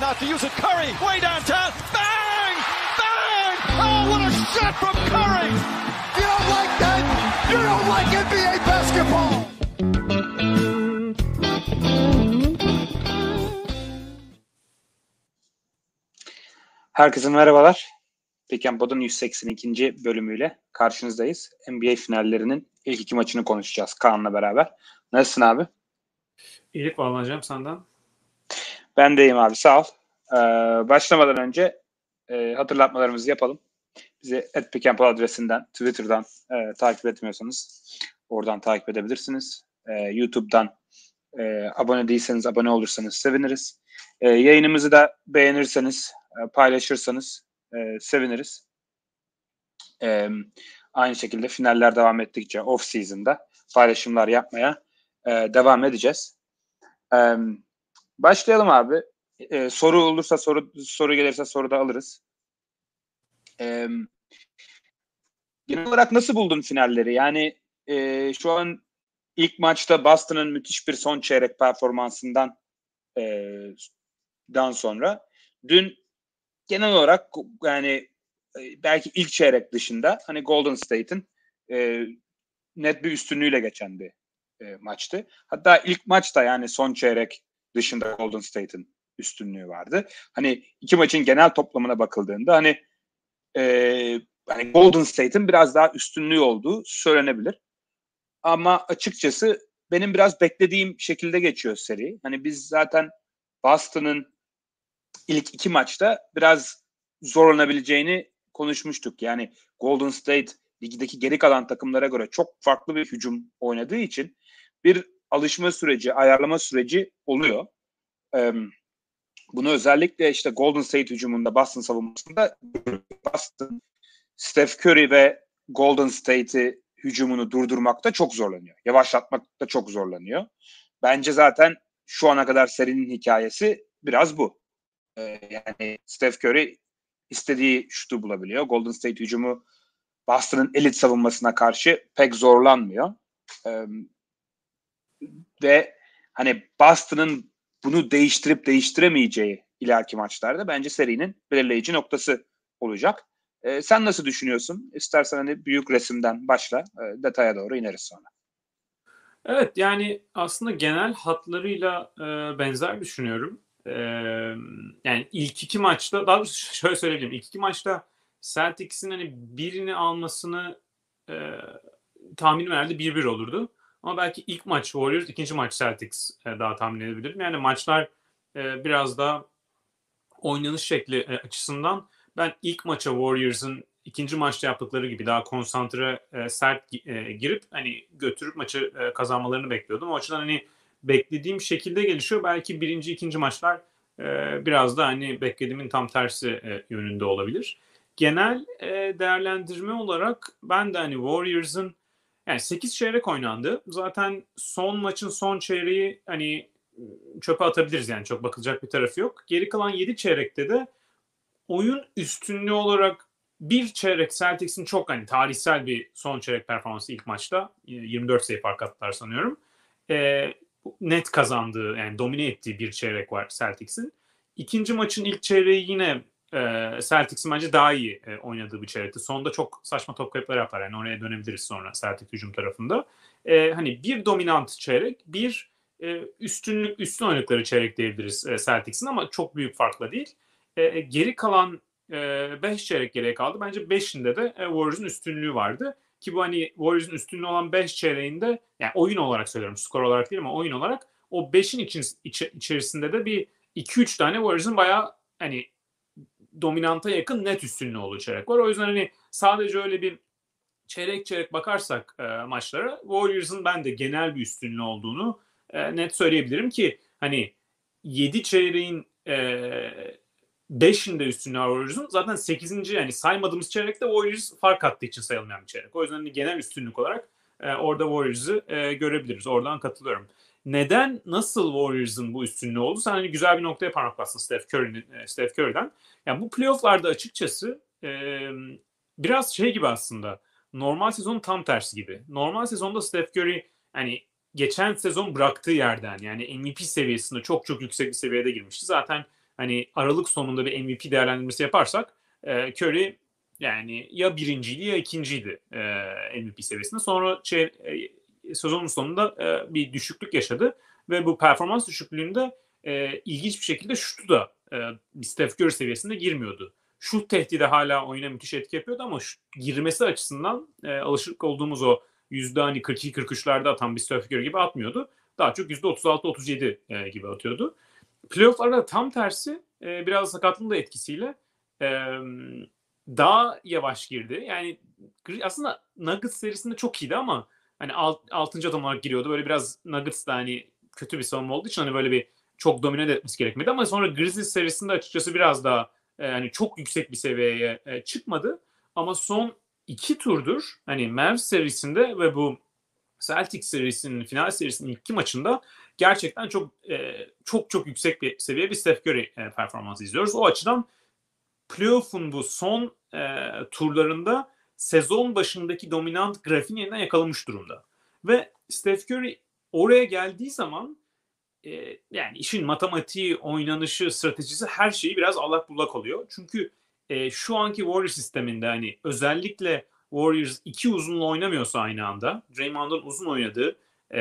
Not to use it. Curry, way downtown. Bang! Bang! Oh, what a shot from Curry! You don't like that? You don't like NBA basketball! Herkese merhabalar. Piken Pod'un 182. bölümüyle karşınızdayız. NBA finallerinin ilk iki maçını konuşacağız Kaan'la beraber. Nasılsın abi? İyilik bağlanacağım senden. Ben deyim abi sağ ol. Ee, başlamadan önce e, hatırlatmalarımızı yapalım. Bizi @pikenpod adresinden, Twitter'dan e, takip etmiyorsanız oradan takip edebilirsiniz. E, YouTube'dan e, abone değilseniz, abone olursanız seviniriz. E, yayınımızı da beğenirseniz, e, paylaşırsanız e, seviniriz. E, aynı şekilde finaller devam ettikçe off season'da paylaşımlar yapmaya e, devam edeceğiz. E, başlayalım abi. E, soru olursa soru soru gelirse soru da alırız. E, genel olarak nasıl buldun finalleri? Yani e, şu an ilk maçta Boston'ın müthiş bir son çeyrek performansından e, dan sonra dün genel olarak yani e, belki ilk çeyrek dışında hani Golden State'in e, net bir üstünlüğüyle geçen bir e, maçtı. Hatta ilk maçta yani son çeyrek dışında Golden State'in üstünlüğü vardı. Hani iki maçın genel toplamına bakıldığında hani e, hani Golden State'in biraz daha üstünlüğü olduğu söylenebilir. Ama açıkçası benim biraz beklediğim şekilde geçiyor seri. Hani biz zaten Boston'ın ilk iki maçta biraz zorlanabileceğini konuşmuştuk. Yani Golden State ligdeki geri kalan takımlara göre çok farklı bir hücum oynadığı için bir alışma süreci, ayarlama süreci oluyor. Ee, bunu özellikle işte Golden State hücumunda, Boston savunmasında Boston, Steph Curry ve Golden State'i hücumunu durdurmakta çok zorlanıyor. Yavaşlatmakta çok zorlanıyor. Bence zaten şu ana kadar serinin hikayesi biraz bu. Ee, yani Steph Curry istediği şutu bulabiliyor. Golden State hücumu Boston'ın elit savunmasına karşı pek zorlanmıyor. Ee, ve hani Boston'ın bunu değiştirip değiştiremeyeceği ileriki maçlarda bence serinin belirleyici noktası olacak. Ee, sen nasıl düşünüyorsun? İstersen hani büyük resimden başla, e, detaya doğru ineriz sonra. Evet yani aslında genel hatlarıyla e, benzer düşünüyorum. E, yani ilk iki maçta, daha doğrusu şöyle söyleyebilirim. İlk iki maçta Celtics'in hani birini almasını e, tahminim herhalde 1-1 olurdu. Ama belki ilk maç Warriors, ikinci maç Celtics e, daha tahmin edebilirim. Yani maçlar e, biraz daha oynanış şekli e, açısından ben ilk maça Warriors'ın ikinci maçta yaptıkları gibi daha konsantre e, sert e, girip hani götürüp maçı e, kazanmalarını bekliyordum. O açıdan hani beklediğim şekilde gelişiyor. Belki birinci, ikinci maçlar e, biraz da hani beklediğimin tam tersi e, yönünde olabilir. Genel e, değerlendirme olarak ben de hani Warriors'ın yani 8 çeyrek oynandı. Zaten son maçın son çeyreği hani çöpe atabiliriz yani çok bakılacak bir tarafı yok. Geri kalan 7 çeyrekte de oyun üstünlüğü olarak bir çeyrek Celtics'in çok hani tarihsel bir son çeyrek performansı ilk maçta 24 sayı fark attılar sanıyorum. E, net kazandığı yani domine ettiği bir çeyrek var Celtics'in. İkinci maçın ilk çeyreği yine e, Celtics'in bence daha iyi oynadığı bir çeyrekti. Sonunda çok saçma top kayıpları yapar yani oraya dönebiliriz sonra Celtic hücum tarafında. Hani bir dominant çeyrek, bir üstünlük üstün oynadıkları çeyrek diyebiliriz e, Celtics'in ama çok büyük farkla değil. Geri kalan 5 e, çeyrek geriye kaldı. Bence 5'inde de Warriors'un üstünlüğü vardı. Ki bu hani Warriors'un üstünlüğü olan 5 çeyreğinde yani oyun olarak söylüyorum skor olarak değil ama oyun olarak o 5'in için, iç, içerisinde de bir 2-3 tane Warriors'un bayağı hani dominanta yakın net üstünlüğü olduğu çeyrek var. O yüzden hani sadece öyle bir çeyrek çeyrek bakarsak e, maçlara Warriors'ın ben de genel bir üstünlüğü olduğunu e, net söyleyebilirim ki hani 7 çeyreğin e, 5'inde üstünlüğü Warriors'un zaten 8. yani saymadığımız çeyrekte Warriors fark attığı için sayılmayan bir çeyrek. O yüzden hani genel üstünlük olarak e, orada Warriors'ı e, görebiliriz. Oradan katılıyorum. Neden, nasıl Warriors'ın bu üstünlüğü oldu? Sen hani güzel bir noktaya parmak bastın Steph, Curry'nin, e, Steph Curry'den. Yani bu playoff'larda açıkçası e, biraz şey gibi aslında normal sezon tam tersi gibi. Normal sezonda Steph Curry hani geçen sezon bıraktığı yerden yani MVP seviyesinde çok çok yüksek bir seviyede girmişti. Zaten hani Aralık sonunda bir MVP değerlendirmesi yaparsak e, Curry yani ya birinciydi ya ikinciydi e, MVP seviyesinde. Sonra şey, e, sezonun sonunda e, bir düşüklük yaşadı ve bu performans düşüklüğünde e, ilginç bir şekilde şutu da e, Steph Curry seviyesinde girmiyordu. Şut tehdidi hala oyuna müthiş etki yapıyordu ama şut, girmesi açısından e, alışık olduğumuz o yüzde hani 42-43'lerde atan bir Steph Curry gibi atmıyordu. Daha çok yüzde 36-37 e, gibi atıyordu. Playoff'larda tam tersi e, biraz sakatlığın da etkisiyle e, daha yavaş girdi. Yani aslında Nuggets serisinde çok iyiydi ama hani alt, 6. adam olarak giriyordu. Böyle biraz Nuggets da hani kötü bir savunma olduğu için hani böyle bir çok domine etmesi gerekmedi ama sonra Grizzlies serisinde açıkçası biraz daha e, hani çok yüksek bir seviyeye e, çıkmadı. Ama son iki turdur hani Mavs serisinde ve bu Celtics serisinin final serisinin ilk iki maçında gerçekten çok e, çok çok yüksek bir seviye bir Steph Curry e, performansı izliyoruz. O açıdan playoff'un bu son e, turlarında sezon başındaki dominant grafiğini yeniden yakalamış durumda. Ve Steph Curry oraya geldiği zaman e, yani işin matematiği, oynanışı, stratejisi her şeyi biraz allak bullak oluyor. Çünkü e, şu anki Warriors sisteminde hani özellikle Warriors iki uzunla oynamıyorsa aynı anda Draymond'un uzun oynadığı e,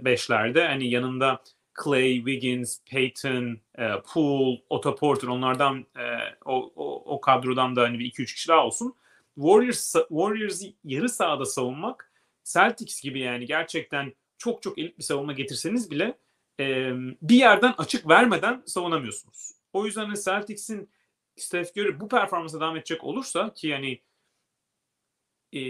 beşlerde hani yanında Clay, Wiggins, Payton, e, Poole, Otto Porter onlardan e, o, o, o kadrodan da hani bir 2-3 kişi daha olsun. Warriors Warriors'ı yarı sahada savunmak Celtics gibi yani gerçekten çok çok elit bir savunma getirseniz bile e, bir yerden açık vermeden savunamıyorsunuz. O yüzden Celtics'in Steph Curry bu performansa devam edecek olursa ki yani e,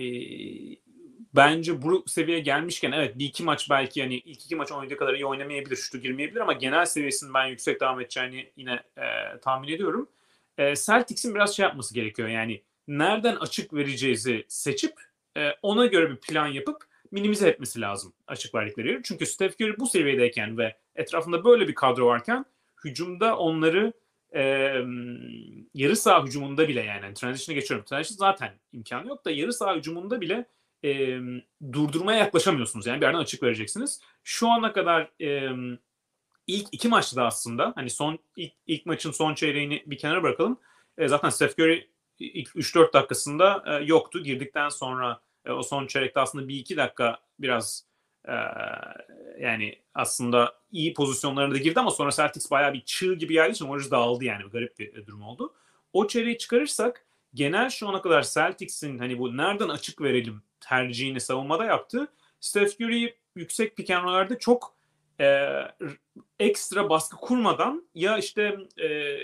bence bu seviyeye gelmişken evet bir iki maç belki yani ilk iki maç oynadığı kadar iyi oynamayabilir, şutu girmeyebilir ama genel seviyesinin ben yüksek devam edeceğini yine e, tahmin ediyorum. E, Celtics'in biraz şey yapması gerekiyor yani nereden açık vereceğizi seçip e, ona göre bir plan yapıp minimize etmesi lazım açık verdikleri yeri. Çünkü Steph Curry bu seviyedeyken ve etrafında böyle bir kadro varken hücumda onları e, yarı saha hücumunda bile yani, yani transition'a geçiyorum. Transition zaten imkanı yok da yarı saha hücumunda bile e, durdurmaya yaklaşamıyorsunuz. Yani bir yerden açık vereceksiniz. Şu ana kadar e, ilk iki maçta da aslında hani son ilk, ilk maçın son çeyreğini bir kenara bırakalım. E, zaten Steph Curry ilk 3-4 dakikasında e, yoktu. Girdikten sonra e, o son çeyrekte aslında bir iki dakika biraz e, yani aslında iyi pozisyonlarına da girdi ama sonra Celtics bayağı bir çığ gibi geldiği için Warriors dağıldı yani. Garip bir durum oldu. O çeyreği çıkarırsak genel şu ana kadar Celtics'in hani bu nereden açık verelim tercihini savunmada yaptı. Steph Curry yüksek and çok e, ekstra baskı kurmadan ya işte e,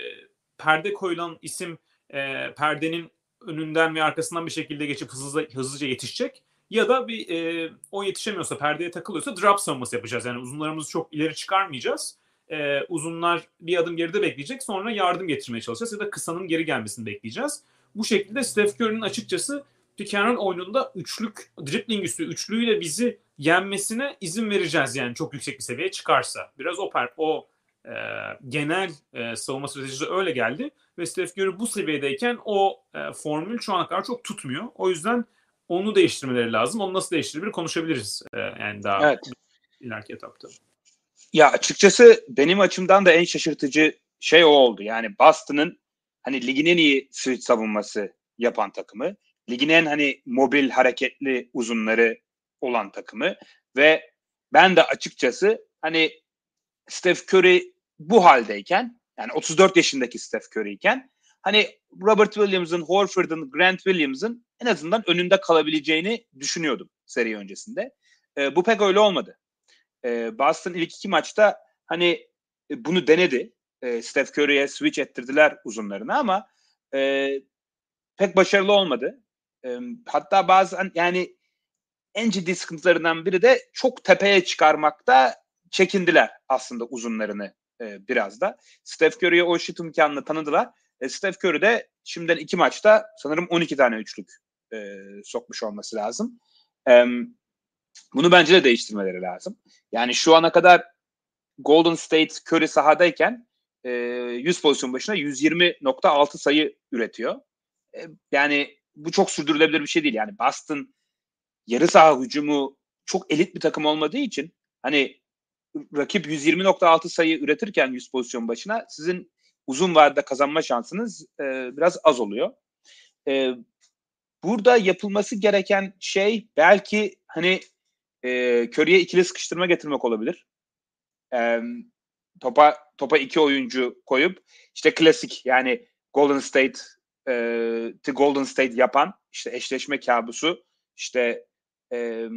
perde koyulan isim e, perdenin önünden ve arkasından bir şekilde geçip hızlıca, hızlıca yetişecek ya da bir e, o yetişemiyorsa perdeye takılıyorsa drop savunması yapacağız. Yani uzunlarımızı çok ileri çıkarmayacağız. E, uzunlar bir adım geride bekleyecek sonra yardım getirmeye çalışacağız ya da kısanın geri gelmesini bekleyeceğiz. Bu şekilde Steph Curry'nin açıkçası pick oyununda üçlük, dribbling üstü üçlüyle bizi yenmesine izin vereceğiz yani çok yüksek bir seviyeye çıkarsa. Biraz o o e, genel e, savunma stratejisi öyle geldi ve Steph Curry bu seviyedeyken o e, formül şu ana kadar çok tutmuyor. O yüzden onu değiştirmeleri lazım. Onu nasıl değiştirebilir konuşabiliriz e, yani daha evet. ileriki etapta. Ya açıkçası benim açımdan da en şaşırtıcı şey o oldu. Yani Boston'ın hani ligin en iyi switch savunması yapan takımı, ligin en hani mobil hareketli uzunları olan takımı ve ben de açıkçası hani Steph Curry bu haldeyken yani 34 yaşındaki Steph Curry iken hani Robert Williams'ın, Horford'un, Grant Williams'ın en azından önünde kalabileceğini düşünüyordum seri öncesinde. E, bu pek öyle olmadı. E, Boston ilk iki maçta hani e, bunu denedi. E, Steph Curry'e switch ettirdiler uzunlarını ama e, pek başarılı olmadı. E, hatta bazen yani en ciddi sıkıntılarından biri de çok tepeye çıkarmakta çekindiler aslında uzunlarını e, biraz da. Steph Curry'e o şut imkanını tanıdılar. E, Steph Curry de şimdiden iki maçta sanırım 12 tane üçlük e, sokmuş olması lazım. E, bunu bence de değiştirmeleri lazım. Yani şu ana kadar Golden State Curry sahadayken e, 100 pozisyon başına 120.6 sayı üretiyor. E, yani bu çok sürdürülebilir bir şey değil. Yani Boston yarı saha hücumu çok elit bir takım olmadığı için hani rakip 120.6 sayı üretirken 100 pozisyon başına sizin uzun vadede kazanma şansınız e, biraz az oluyor. E, burada yapılması gereken şey belki hani e, Curry'e ikili sıkıştırma getirmek olabilir. E, topa topa iki oyuncu koyup işte klasik yani Golden State e, Golden State yapan işte eşleşme kabusu işte e,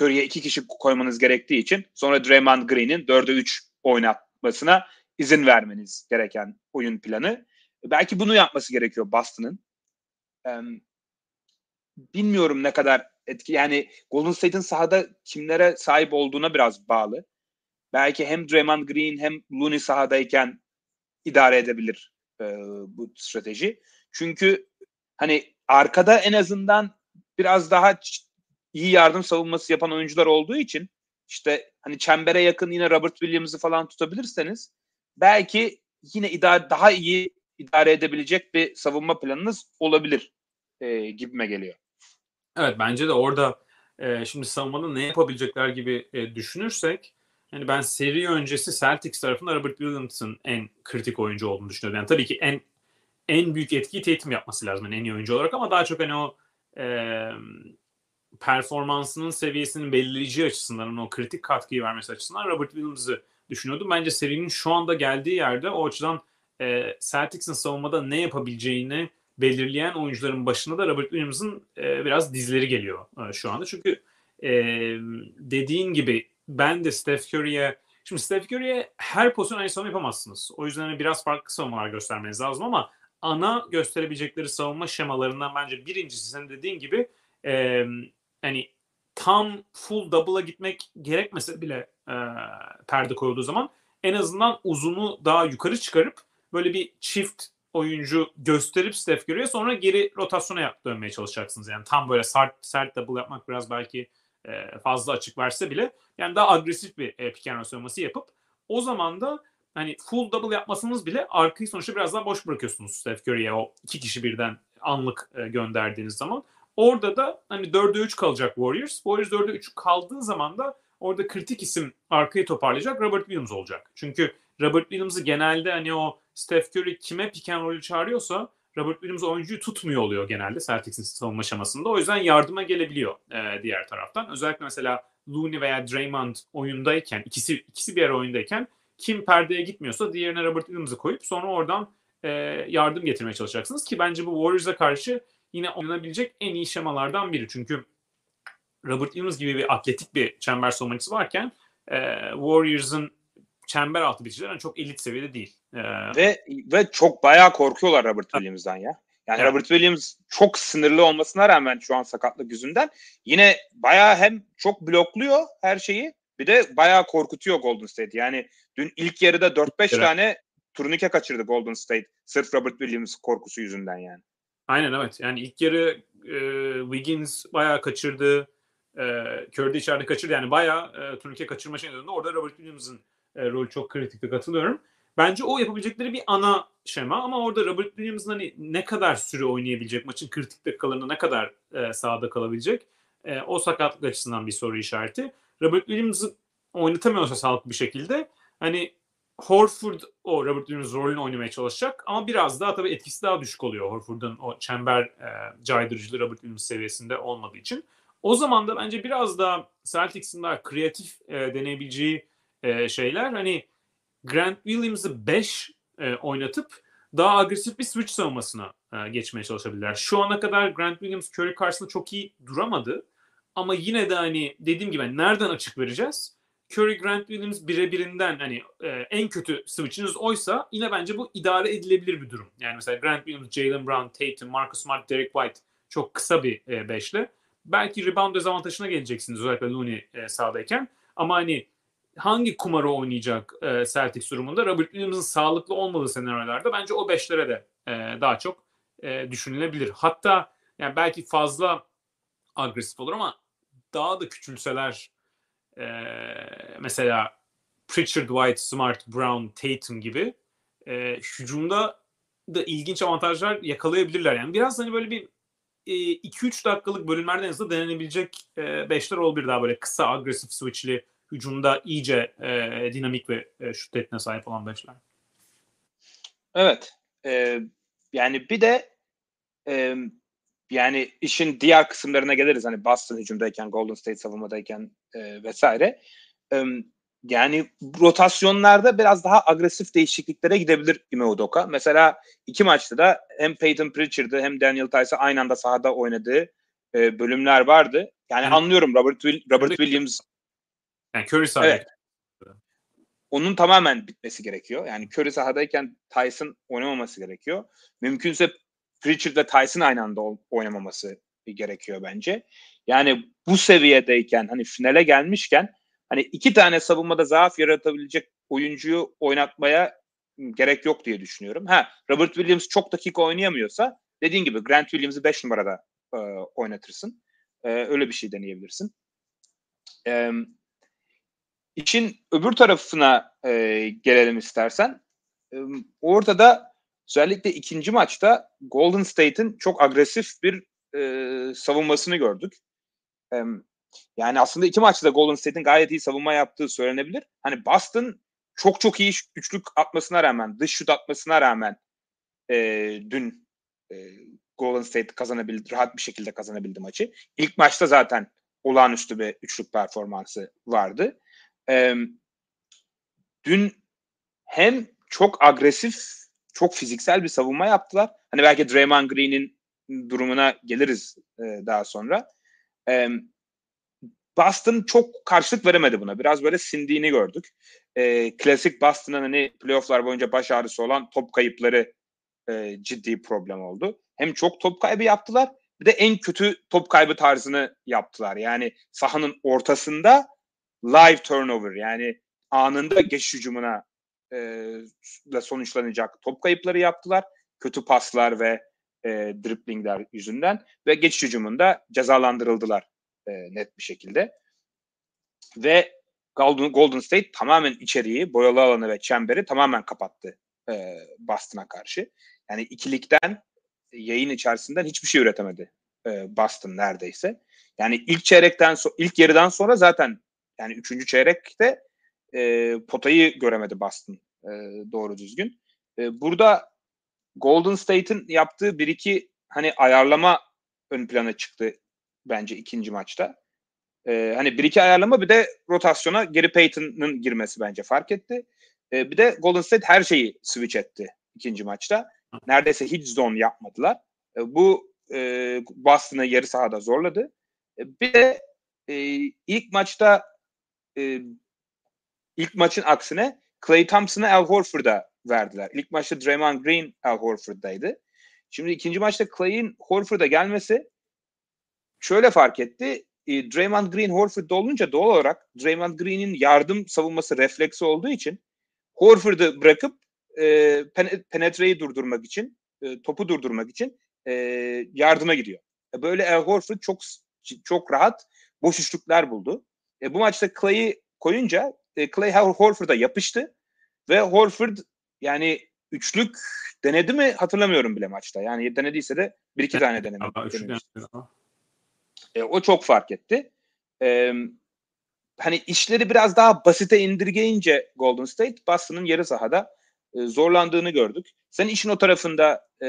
Curry'e iki kişi koymanız gerektiği için sonra Draymond Green'in 4'e 3 oynatmasına izin vermeniz gereken oyun planı. Belki bunu yapması gerekiyor Boston'ın. E, bilmiyorum ne kadar etki yani Golden State'in sahada kimlere sahip olduğuna biraz bağlı. Belki hem Draymond Green hem Looney sahadayken idare edebilir e, bu strateji. Çünkü hani arkada en azından biraz daha iyi yardım savunması yapan oyuncular olduğu için işte hani çembere yakın yine Robert Williams'ı falan tutabilirseniz belki yine idare daha iyi idare edebilecek bir savunma planınız olabilir e, gibime geliyor. Evet bence de orada e, şimdi savunmada ne yapabilecekler gibi e, düşünürsek yani ben seri öncesi Celtics tarafında Robert Williams'ın en kritik oyuncu olduğunu düşünüyorum. Yani tabii ki en en büyük etkiyi Tatum yapması lazım yani en iyi oyuncu olarak ama daha çok hani o e, performansının seviyesinin belirleyici açısından hani o kritik katkıyı vermesi açısından Robert Williams'ı düşünüyordum. Bence serinin şu anda geldiği yerde o açıdan e, Celtics'in savunmada ne yapabileceğini belirleyen oyuncuların başında da Robert Williams'ın e, biraz dizleri geliyor e, şu anda. Çünkü e, dediğin gibi ben de Steph Curry'e şimdi Steph Curry'e her pozisyon aynı savunma yapamazsınız. O yüzden hani biraz farklı savunmalar göstermeniz lazım ama ana gösterebilecekleri savunma şemalarından bence birincisi senin dediğin gibi e, hani tam full double'a gitmek gerekmese bile e, perde koyulduğu zaman en azından uzunu daha yukarı çıkarıp böyle bir çift oyuncu gösterip Steph Curry'e sonra geri rotasyona yap, dönmeye çalışacaksınız. Yani tam böyle sert, sert double yapmak biraz belki e, fazla açık verse bile yani daha agresif bir e, pick and roll yapıp o zaman da hani full double yapmasanız bile arkayı sonuçta biraz daha boş bırakıyorsunuz Steph Curry'e o iki kişi birden anlık e, gönderdiğiniz zaman. Orada da hani 4'e 3 kalacak Warriors. Warriors 4'e 3 kaldığı zaman da orada kritik isim arkayı toparlayacak Robert Williams olacak. Çünkü Robert Williams'ı genelde hani o Steph Curry kime pick and roll'ü çağırıyorsa Robert Williams oyuncuyu tutmuyor oluyor genelde Celtics'in savunma aşamasında. O yüzden yardıma gelebiliyor e, diğer taraftan. Özellikle mesela Looney veya Draymond oyundayken, ikisi ikisi bir ara oyundayken kim perdeye gitmiyorsa diğerine Robert Williams'ı koyup sonra oradan e, yardım getirmeye çalışacaksınız ki bence bu Warriors'a karşı yine oynanabilecek en iyi şemalardan biri. Çünkü Robert Williams gibi bir atletik bir çember savunmacısı varken e, Warriors'ın çember altı bitiriciler çok elit seviyede değil. Ee, ve ve çok bayağı korkuyorlar Robert Williams'dan ya. Yani evet. Robert Williams çok sınırlı olmasına rağmen şu an sakatlık yüzünden yine bayağı hem çok blokluyor her şeyi bir de bayağı korkutuyor Golden State. Yani dün ilk yarıda 4-5 evet. tane turnike kaçırdı Golden State sırf Robert Williams korkusu yüzünden yani. Aynen evet. Yani ilk yarı e, Wiggins bayağı kaçırdı. E, Curry içeride kaçırdı. Yani bayağı e, turnike kaçırma şeyinde orada Robert Williams'ın e, rolü çok kritikte katılıyorum. Bence o yapabilecekleri bir ana şema ama orada Robert Williams'ın hani ne kadar süre oynayabilecek, maçın kritik dakikalarında ne kadar e, sahada kalabilecek e, o sakatlık açısından bir soru işareti. Robert Williams'ı oynatamıyorsa sağlıklı bir şekilde hani Horford o Robert Williams rolünü oynamaya çalışacak ama biraz daha tabii etkisi daha düşük oluyor Horford'un o çember e, caydırıcılığı Robert Williams seviyesinde olmadığı için. O zaman da bence biraz daha Celtics'in daha kreatif e, deneyebileceği e, şeyler hani Grant Williams'ı 5 e, oynatıp daha agresif bir switch savunmasına e, geçmeye çalışabilirler. Şu ana kadar Grant Williams Curry karşısında çok iyi duramadı. Ama yine de hani dediğim gibi nereden açık vereceğiz? Curry Grant Williams birebirinden hani e, en kötü switch'iniz oysa yine bence bu idare edilebilir bir durum. Yani mesela Grant Williams, Jalen Brown, Tatum, Marcus Smart, Derek White çok kısa bir e, beşli. Belki rebound dezavantajına geleceksiniz özellikle Looney e, sahadayken. Ama hani hangi kumarı oynayacak e, Celtics durumunda? Robert Williams'ın sağlıklı olmadığı senaryolarda bence o beşlere de e, daha çok e, düşünülebilir. Hatta yani belki fazla agresif olur ama daha da küçülseler e, mesela Pritchard, White, Smart, Brown, Tatum gibi e, hücumda da ilginç avantajlar yakalayabilirler. Yani biraz hani böyle bir 2-3 dakikalık bölümlerden hızlı denenebilecek e, beşler olabilir daha böyle kısa agresif switchli hücumda iyice e, dinamik ve e, şut etine sahip olan beşler. Evet. Ee, yani bir de e, yani işin diğer kısımlarına geliriz. Hani Boston hücumdayken, Golden State savunmadayken e, vesaire. E, yani rotasyonlarda biraz daha agresif değişikliklere gidebilir Ime Udoka. Mesela iki maçta da hem Peyton Pritchard'ı hem Daniel Tice'ı aynı anda sahada oynadığı e, bölümler vardı. Yani evet. anlıyorum Robert, Will, Robert Williams. Yani Curry sahada. Evet. Onun tamamen bitmesi gerekiyor. Yani Curry sahadayken Tyson oynamaması gerekiyor. Mümkünse Pritchard ve Tyson aynı anda oynamaması gerekiyor bence. Yani bu seviyedeyken hani finale gelmişken hani iki tane savunmada zaaf yaratabilecek oyuncuyu oynatmaya gerek yok diye düşünüyorum. Ha Robert Williams çok dakika oynayamıyorsa dediğin gibi Grant Williams'ı 5 numarada e, oynatırsın. E, öyle bir şey deneyebilirsin. E, için öbür tarafına e, gelelim istersen. E, orada da özellikle ikinci maçta Golden State'in çok agresif bir e, savunmasını gördük. E, yani aslında iki maçta Golden State'in gayet iyi savunma yaptığı söylenebilir. Hani Boston çok çok iyi üçlük atmasına rağmen, dış şut atmasına rağmen e, dün e, Golden State kazanabildi, rahat bir şekilde kazanabildi maçı. İlk maçta zaten olağanüstü bir üçlük performansı vardı. E, dün hem çok agresif, çok fiziksel bir savunma yaptılar. Hani belki Draymond Green'in durumuna geliriz e, daha sonra. E, Boston çok karşılık veremedi buna. Biraz böyle sindiğini gördük. E, klasik Boston'ın hani playofflar boyunca baş ağrısı olan top kayıpları e, ciddi problem oldu. Hem çok top kaybı yaptılar bir de en kötü top kaybı tarzını yaptılar. Yani sahanın ortasında live turnover yani anında geç hücumuna e, sonuçlanacak top kayıpları yaptılar. Kötü paslar ve e, driplingler yüzünden ve geç hücumunda cezalandırıldılar e, net bir şekilde. Ve Golden, Golden State tamamen içeriği, boyalı alanı ve çemberi tamamen kapattı e, Boston'a karşı. Yani ikilikten yayın içerisinden hiçbir şey üretemedi e, Boston neredeyse. Yani ilk çeyrekten so ilk yarıdan sonra zaten yani üçüncü çeyrekte e, potayı göremedi Boston e, doğru düzgün. E, burada Golden State'in yaptığı bir iki hani ayarlama ön plana çıktı bence ikinci maçta. Ee, hani bir iki ayarlama bir de rotasyona Gary Payton'ın girmesi bence fark etti. Ee, bir de Golden State her şeyi switch etti ikinci maçta. Neredeyse hiç zone yapmadılar. Ee, bu e, Boston'ı yarı sahada zorladı. Ee, bir de e, ilk maçta e, ilk maçın aksine Clay Thompson'ı Al Horford'a verdiler. İlk maçta Draymond Green Al Horford'daydı. Şimdi ikinci maçta Clay'in Horford'a gelmesi şöyle fark etti. E, Draymond Green Horford'da olunca doğal olarak Draymond Green'in yardım savunması refleksi olduğu için Horford'u bırakıp e, penetreyi durdurmak için, e, topu durdurmak için e, yardıma gidiyor. E, böyle Al Horford çok çok rahat boş üçlükler buldu. E, bu maçta Clay'i koyunca e, Clay Horford'a yapıştı ve Horford yani üçlük denedi mi hatırlamıyorum bile maçta. Yani denediyse de bir iki tane denedi. E, o çok fark etti. E, hani işleri biraz daha basite indirgeyince Golden State Boston'ın yarı sahada e, zorlandığını gördük. Sen işin o tarafında e,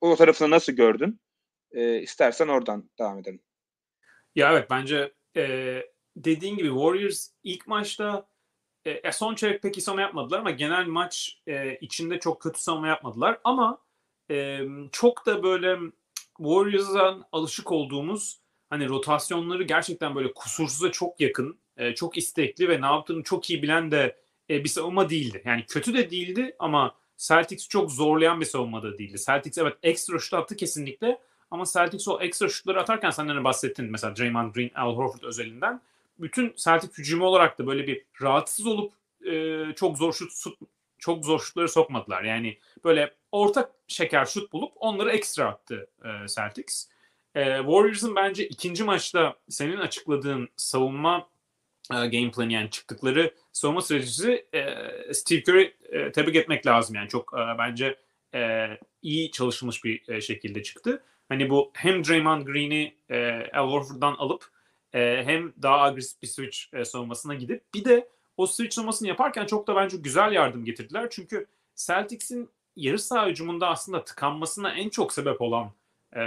o tarafını nasıl gördün? E, istersen oradan devam edelim. Ya evet bence e, dediğin gibi Warriors ilk maçta e, son çeyrek pek iyi savunma yapmadılar ama genel maç e, içinde çok kötü savunma yapmadılar. Ama e, çok da böyle Warriors'dan alışık olduğumuz hani rotasyonları gerçekten böyle kusursuza çok yakın, e, çok istekli ve ne yaptığını çok iyi bilen de e, bir savunma değildi. Yani kötü de değildi ama Celtics çok zorlayan bir savunma da değildi. Celtics evet ekstra şut attı kesinlikle ama Celtics o ekstra şutları atarken senden bahsettin mesela Draymond Green, Al Horford özelinden. Bütün Celtic hücumu olarak da böyle bir rahatsız olup e, çok zor şut çok zor şutları sokmadılar. Yani böyle orta şeker şut bulup onları ekstra attı e, Celtics. E, Warriors'ın bence ikinci maçta senin açıkladığın savunma e, game planı yani çıktıkları savunma stratejisi e, Steve Curry e, tebrik etmek lazım. Yani çok e, bence e, iyi çalışılmış bir e, şekilde çıktı. Hani bu hem Draymond Green'i e, Al Horford'dan alıp e, hem daha agresif bir switch e, savunmasına gidip bir de o switch savunmasını yaparken çok da bence güzel yardım getirdiler. Çünkü Celtics'in yarı saha hücumunda aslında tıkanmasına en çok sebep olan e,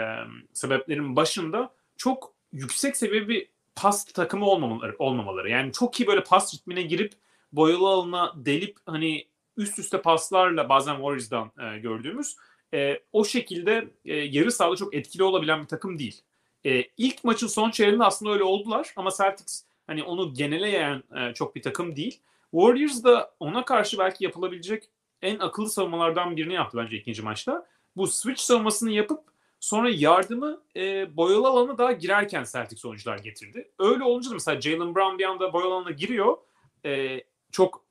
sebeplerin başında çok yüksek seviye bir pas takımı olmamaları, olmamaları. Yani çok iyi böyle pas ritmine girip boyalı alana delip hani üst üste paslarla bazen Warriors'dan e, gördüğümüz e, o şekilde e, yarı sahada çok etkili olabilen bir takım değil. E, ilk maçın son çeyreğinde aslında öyle oldular ama Celtics hani onu genele yayan e, çok bir takım değil. Warriors da ona karşı belki yapılabilecek en akıllı savunmalardan birini yaptı bence ikinci maçta. Bu switch savunmasını yapıp sonra yardımı e, boyalı alana daha girerken Celtics oyuncular getirdi. Öyle olunca da mesela Jalen Brown bir anda boyalı alana giriyor. E, çok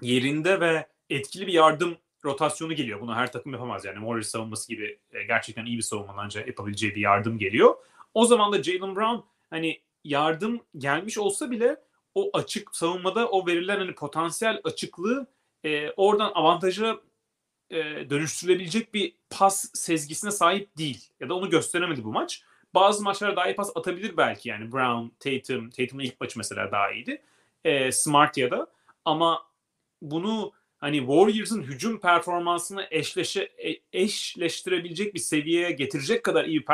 yerinde ve etkili bir yardım rotasyonu geliyor. Bunu her takım yapamaz yani. Morris savunması gibi e, gerçekten iyi bir savunmadan önce yapabileceği bir yardım geliyor. O zaman da Jalen Brown hani yardım gelmiş olsa bile o açık savunmada o verilen hani potansiyel açıklığı e, oradan avantajı e, dönüştürülebilecek bir pas sezgisine sahip değil. Ya da onu gösteremedi bu maç. Bazı maçlarda daha iyi pas atabilir belki yani Brown, Tatum, Tatum'un ilk maçı mesela daha iyiydi. E, Smart ya da ama bunu hani Warriors'ın hücum performansını eşleşe, e, eşleştirebilecek bir seviyeye getirecek kadar iyi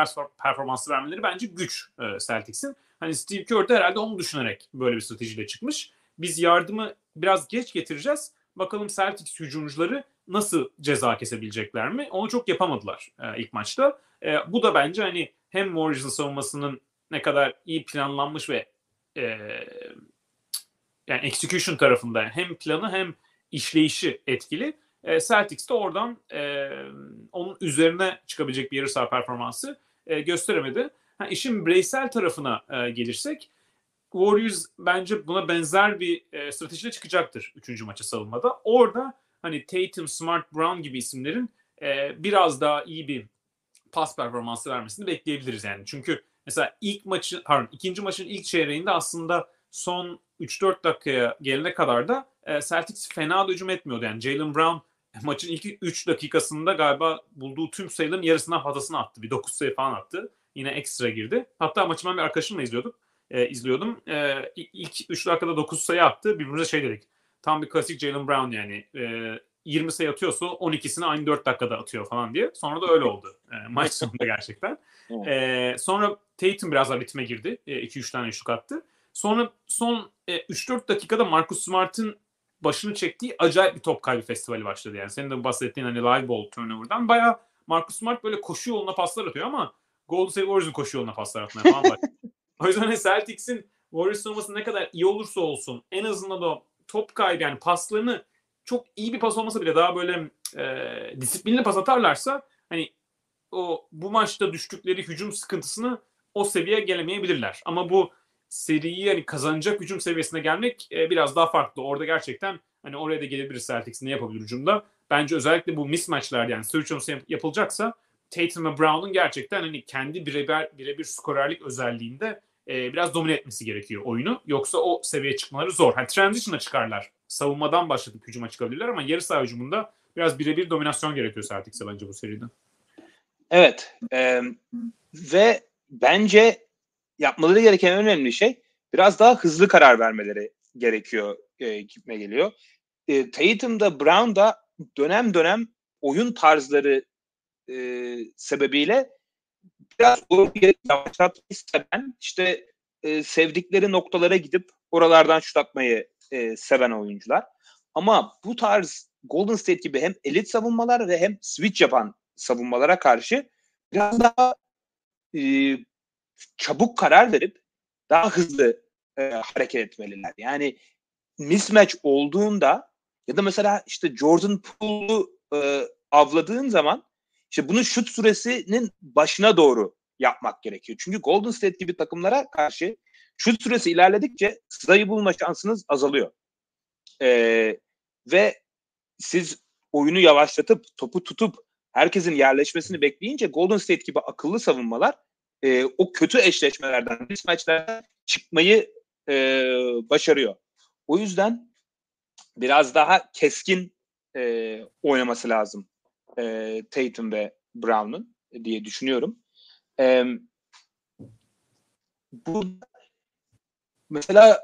performans vermeleri bence güç e, Celtics'in. Hani Steve Kerr de herhalde onu düşünerek böyle bir stratejiyle çıkmış. Biz yardımı biraz geç getireceğiz. Bakalım Celtics hücumcuları nasıl ceza kesebilecekler mi? Onu çok yapamadılar e, ilk maçta. E, bu da bence hani hem Warriors'ın savunmasının ne kadar iyi planlanmış ve e, yani execution tarafında hem planı hem işleyişi etkili. E, Celtics de oradan e, onun üzerine çıkabilecek bir yarı saha performansı e, gösteremedi. Ha, işin bireysel tarafına e, gelirsek Warriors bence buna benzer bir e, stratejiyle çıkacaktır 3. maçı savunmada. Orada hani Tatum, Smart, Brown gibi isimlerin e, biraz daha iyi bir pas performansı vermesini bekleyebiliriz yani. Çünkü mesela ilk maçı, pardon ikinci maçın ilk çeyreğinde aslında son 3-4 dakikaya gelene kadar da e, Celtics fena da hücum etmiyordu. Yani Jalen Brown maçın ilk 3 dakikasında galiba bulduğu tüm sayıların yarısından fazlasını attı. Bir 9 sayı falan attı. Yine ekstra girdi. Hatta maçı ben bir arkadaşımla izliyorduk. E, izliyordum. E, ilk 3 dakikada 9 sayı attı. Birbirimize şey dedik. Tam bir klasik Jalen Brown yani. E, 20 sayı atıyorsa 12'sini aynı 4 dakikada atıyor falan diye. Sonra da öyle oldu. E, maç sonunda gerçekten. E, sonra Tatum biraz daha ritme girdi. 2-3 e, tane üçlük attı. Sonra son e, 3-4 dakikada Marcus Smart'ın başını çektiği acayip bir top kaybı festivali başladı. Yani senin de bahsettiğin hani live ball turnover'dan bayağı Marcus Smart böyle koşu yoluna paslar atıyor ama Golden State Warriors'ın koşu yoluna paslar atmaya falan başladı. o yüzden hani Celtics'in Warriors savunması ne kadar iyi olursa olsun en azından da top kaybı yani paslarını çok iyi bir pas olmasa bile daha böyle e, disiplinli pas atarlarsa hani o bu maçta düştükleri hücum sıkıntısını o seviyeye gelemeyebilirler. Ama bu seriyi yani kazanacak hücum seviyesine gelmek e, biraz daha farklı. Orada gerçekten hani oraya da gelebilir Celtics ne yapabilir hücumda. Bence özellikle bu mismatchlar yani switch yapılacaksa Tatum ve Brown'un gerçekten hani kendi birebir birebir skorerlik özelliğinde e, biraz domine etmesi gerekiyor oyunu. Yoksa o seviyeye çıkmaları zor. Hani transition'a çıkarlar. Savunmadan başlatıp hücuma çıkabilirler ama yarı saha hücumunda biraz birebir dominasyon gerekiyor Celtics'e bence bu seride. Evet. E, ve bence yapmaları gereken önemli şey biraz daha hızlı karar vermeleri gerekiyor e, gitme geliyor. E, Tatum'da Brown'da dönem dönem oyun tarzları e, sebebiyle biraz oyunu yavaşlatmayı seven işte e, sevdikleri noktalara gidip oralardan şut atmayı e, seven oyuncular. Ama bu tarz Golden State gibi hem elit savunmalar ve hem switch yapan savunmalara karşı biraz daha e, çabuk karar verip daha hızlı e, hareket etmeliler. Yani mismatch olduğunda ya da mesela işte Jordan Poole'u e, avladığın zaman işte bunun şut süresinin başına doğru yapmak gerekiyor. Çünkü Golden State gibi takımlara karşı şut süresi ilerledikçe sayı bulma şansınız azalıyor. Ee, ve siz oyunu yavaşlatıp topu tutup herkesin yerleşmesini bekleyince Golden State gibi akıllı savunmalar e, o kötü eşleşmelerden, mismatchlerden çıkmayı e, başarıyor. O yüzden biraz daha keskin e, oynaması lazım e, Tatum ve Brown'un diye düşünüyorum. E, bu mesela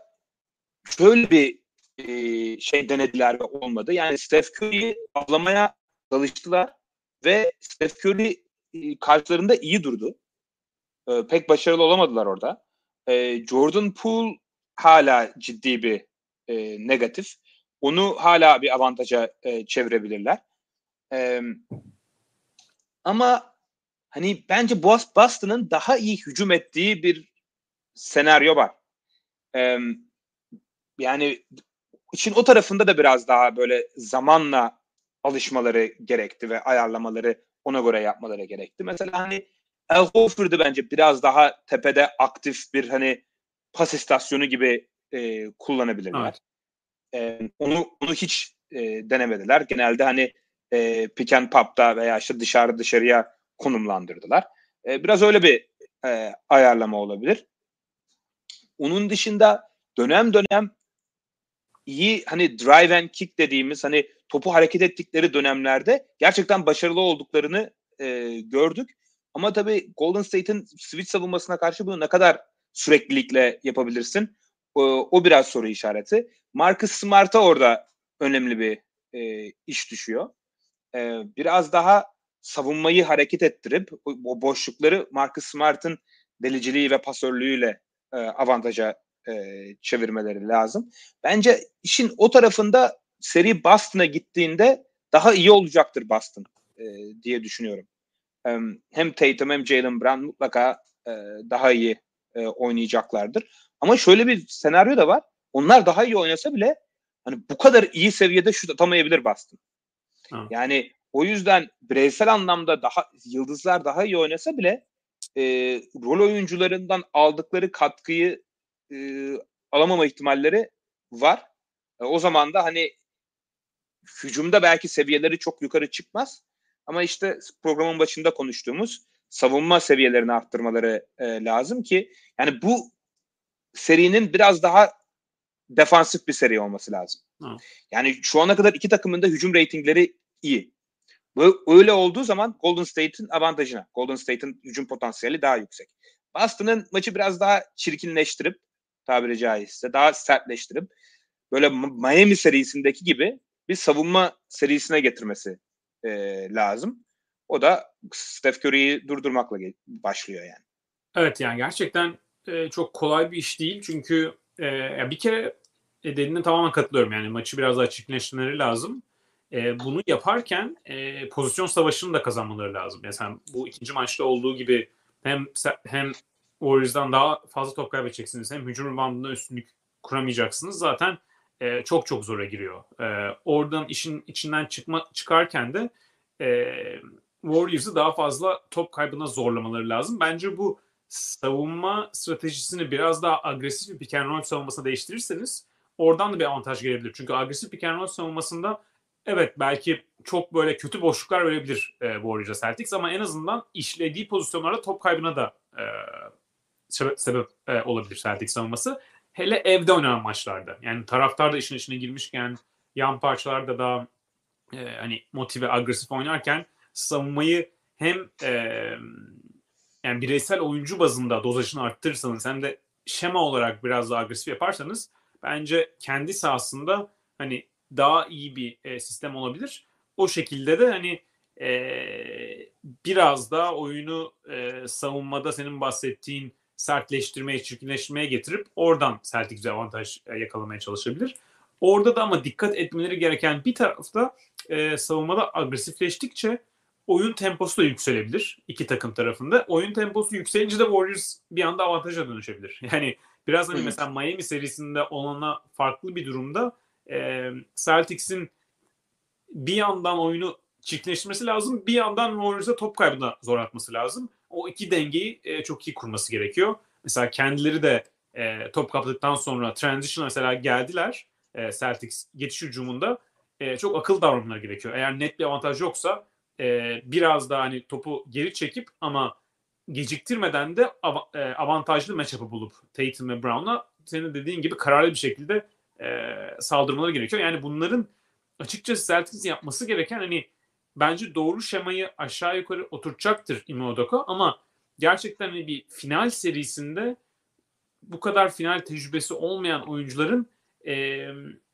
şöyle bir e, şey denediler ve olmadı. Yani Steph Curry'i avlamaya çalıştılar ve Steph Curry e, karşılarında iyi durdu. E, pek başarılı olamadılar orada. E, Jordan Poole hala ciddi bir e, negatif. Onu hala bir avantaja e, çevirebilirler. E, ama hani bence Boston'ın daha iyi hücum ettiği bir senaryo var. E, yani için o tarafında da biraz daha böyle zamanla alışmaları gerekti ve ayarlamaları ona göre yapmaları gerekti. Mesela hani El Horford'u bence biraz daha tepede aktif bir hani pas istasyonu gibi e, kullanabilirler. Evet. E, onu onu hiç e, denemediler. Genelde hani e, pick and pop'ta veya işte dışarı dışarıya konumlandırdılar. E, biraz öyle bir e, ayarlama olabilir. Onun dışında dönem dönem iyi hani drive and kick dediğimiz hani topu hareket ettikleri dönemlerde gerçekten başarılı olduklarını e, gördük. Ama tabii Golden State'in switch savunmasına karşı bunu ne kadar süreklilikle yapabilirsin? O, o biraz soru işareti. Marcus Smart'a orada önemli bir e, iş düşüyor. E, biraz daha savunmayı hareket ettirip o, o boşlukları Marcus Smart'ın deliciliği ve pasörlüğüyle e, avantaja e, çevirmeleri lazım. Bence işin o tarafında seri Boston'a gittiğinde daha iyi olacaktır Boston e, diye düşünüyorum. Hem Tatum hem Jalen Brown mutlaka e, daha iyi e, oynayacaklardır. Ama şöyle bir senaryo da var. Onlar daha iyi oynasa bile hani bu kadar iyi seviyede şut atamayabilir Boston. Ha. Yani o yüzden bireysel anlamda daha yıldızlar daha iyi oynasa bile e, rol oyuncularından aldıkları katkıyı e, alamama ihtimalleri var. E, o zaman da hani hücumda belki seviyeleri çok yukarı çıkmaz. Ama işte programın başında konuştuğumuz savunma seviyelerini arttırmaları e, lazım ki yani bu serinin biraz daha defansif bir seri olması lazım. Hı. Yani şu ana kadar iki takımın da hücum reytingleri iyi. Bu öyle olduğu zaman Golden State'in avantajına. Golden State'in hücum potansiyeli daha yüksek. Boston'ın maçı biraz daha çirkinleştirip tabiri caizse daha sertleştirip böyle Miami serisindeki gibi bir savunma serisine getirmesi e, lazım. O da Steph Curry'i durdurmakla başlıyor yani. Evet yani gerçekten e, çok kolay bir iş değil. Çünkü e, bir kere e, dediğine tamamen katılıyorum. Yani maçı biraz daha çirkinleştirmeleri lazım. E, bunu yaparken e, pozisyon savaşını da kazanmaları lazım. Mesela bu ikinci maçta olduğu gibi hem hem Warriors'dan daha fazla top kaybedeceksiniz. Hem hücum reboundında üstünlük kuramayacaksınız. Zaten e, çok çok zora giriyor. E, oradan işin içinden çıkma çıkarken de e, Warriors'ı daha fazla top kaybına zorlamaları lazım. Bence bu savunma stratejisini biraz daha agresif bir pick and roll savunmasına değiştirirseniz oradan da bir avantaj gelebilir. Çünkü agresif pick and roll savunmasında evet belki çok böyle kötü boşluklar verebilir e, Warriors'a Celtics ama en azından işlediği pozisyonlarda top kaybına da e, sebep e, olabilir Celtics savunması. Hele evde oynanan maçlarda. Yani taraftar da işin içine girmişken yan parçalarda da e, hani motive, agresif oynarken savunmayı hem e, yani bireysel oyuncu bazında dozajını arttırırsanız hem de şema olarak biraz daha agresif yaparsanız bence kendi sahasında hani daha iyi bir e, sistem olabilir. O şekilde de hani e, biraz daha oyunu e, savunmada senin bahsettiğin sertleştirmeye, çirkinleştirmeye getirip oradan Celtics avantaj e, yakalamaya çalışabilir. Orada da ama dikkat etmeleri gereken bir tarafta e, savunmada agresifleştikçe oyun temposu da yükselebilir iki takım tarafında. Oyun temposu yükselince de Warriors bir anda avantaja dönüşebilir. Yani biraz hani mesela Miami serisinde olana farklı bir durumda e, Celtics'in bir yandan oyunu çirkinleştirmesi lazım. Bir yandan Warriors'a top kaybına zor atması lazım. O iki dengeyi e, çok iyi kurması gerekiyor. Mesela kendileri de e, top kaptıktan sonra transition mesela geldiler e, Celtics geçiş hücumunda e, çok akıl davranmaları gerekiyor. Eğer net bir avantaj yoksa e, biraz daha hani topu geri çekip ama geciktirmeden de av- e, avantajlı matchup'ı bulup Tatum ve Brown'a senin dediğin gibi kararlı bir şekilde e, saldırmaları gerekiyor. Yani bunların açıkçası Celtics yapması gereken hani bence doğru şemayı aşağı yukarı oturtacaktır Ime ama gerçekten hani bir final serisinde bu kadar final tecrübesi olmayan oyuncuların e,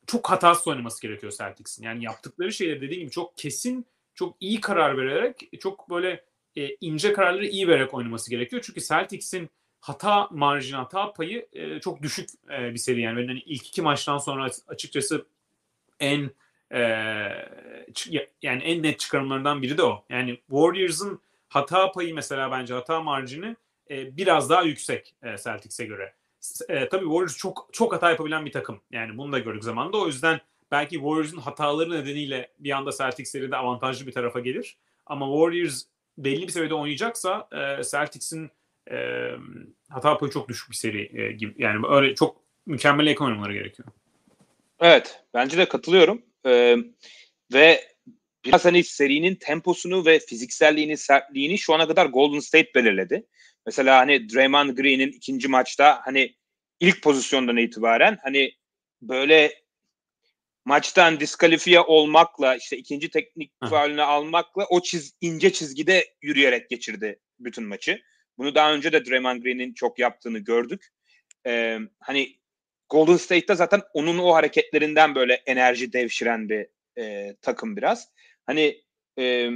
çok hatasız oynaması gerekiyor Celtics'in. Yani yaptıkları şeyler dediğim gibi çok kesin, çok iyi karar vererek, çok böyle e, ince kararları iyi vererek oynaması gerekiyor. Çünkü Celtics'in hata marjini, hata payı e, çok düşük e, bir seri. Yani hani ilk iki maçtan sonra açıkçası en e, yani en net çıkarımlarından biri de o. Yani Warriors'ın hata payı mesela bence hata marjini e, biraz daha yüksek e, Celtics'e göre. E, tabii Warriors çok çok hata yapabilen bir takım. Yani bunu da gördük zamanda. O yüzden belki Warriors'ın hataları nedeniyle bir anda Celtics seride avantajlı bir tarafa gelir. Ama Warriors belli bir seviyede oynayacaksa e, Celtics'in e, hata payı çok düşük bir seri e, gibi. Yani öyle çok mükemmel yakın gerekiyor. Evet. Bence de katılıyorum. Ee, ve biraz hani serinin temposunu ve fizikselliğini, sertliğini şu ana kadar Golden State belirledi. Mesela hani Draymond Green'in ikinci maçta hani ilk pozisyondan itibaren hani böyle maçtan diskalifiye olmakla işte ikinci teknik faulünü almakla o çiz, ince çizgide yürüyerek geçirdi bütün maçı. Bunu daha önce de Draymond Green'in çok yaptığını gördük. Ee, hani Golden State'te zaten onun o hareketlerinden böyle enerji devşiren bir e, takım biraz. Hani e,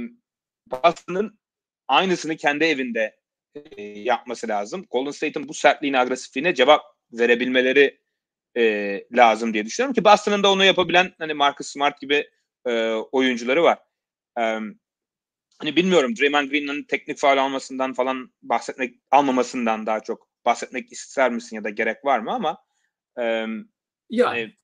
Boston'ın aynısını kendi evinde e, yapması lazım. Golden State'in bu sertliğin agresifliğine cevap verebilmeleri e, lazım diye düşünüyorum ki Boston'ın da onu yapabilen hani Marcus Smart gibi e, oyuncuları var. E, hani bilmiyorum Draymond Green'in teknik faal almasından falan bahsetmek almamasından daha çok bahsetmek ister misin ya da gerek var mı ama e, ya hani,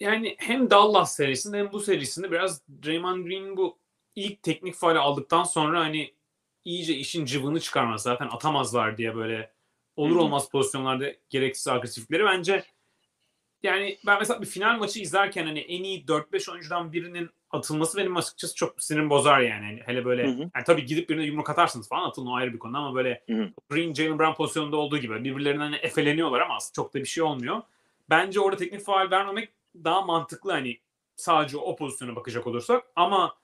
yani hem Dallas serisinde hem bu serisinde biraz Draymond Green bu ilk teknik faal aldıktan sonra hani iyice işin cıvını çıkarmaz. Zaten atamazlar diye böyle olur olmaz pozisyonlarda gereksiz agresiflikleri bence yani ben mesela bir final maçı izlerken hani en iyi 4-5 oyuncudan birinin atılması benim açıkçası çok sinirim bozar yani. yani hele böyle hı hı. yani tabii gidip birine yumruk atarsınız falan atılın o ayrı bir konu ama böyle hı hı. Green Jalen Brown pozisyonunda olduğu gibi birbirlerinden hani efeleniyorlar ama çok da bir şey olmuyor. Bence orada teknik faal vermemek daha mantıklı hani sadece o pozisyona bakacak olursak ama